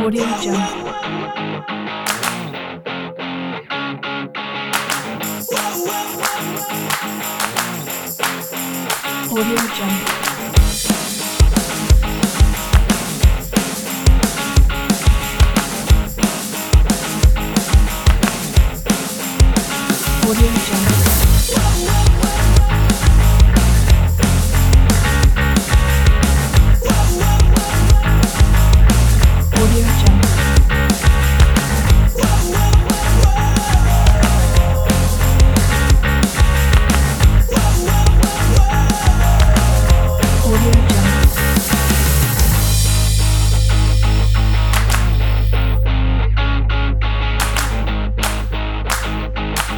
Audio Jungle. Audio Jungle. Audio Jungle.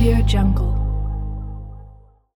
Audio Jungle.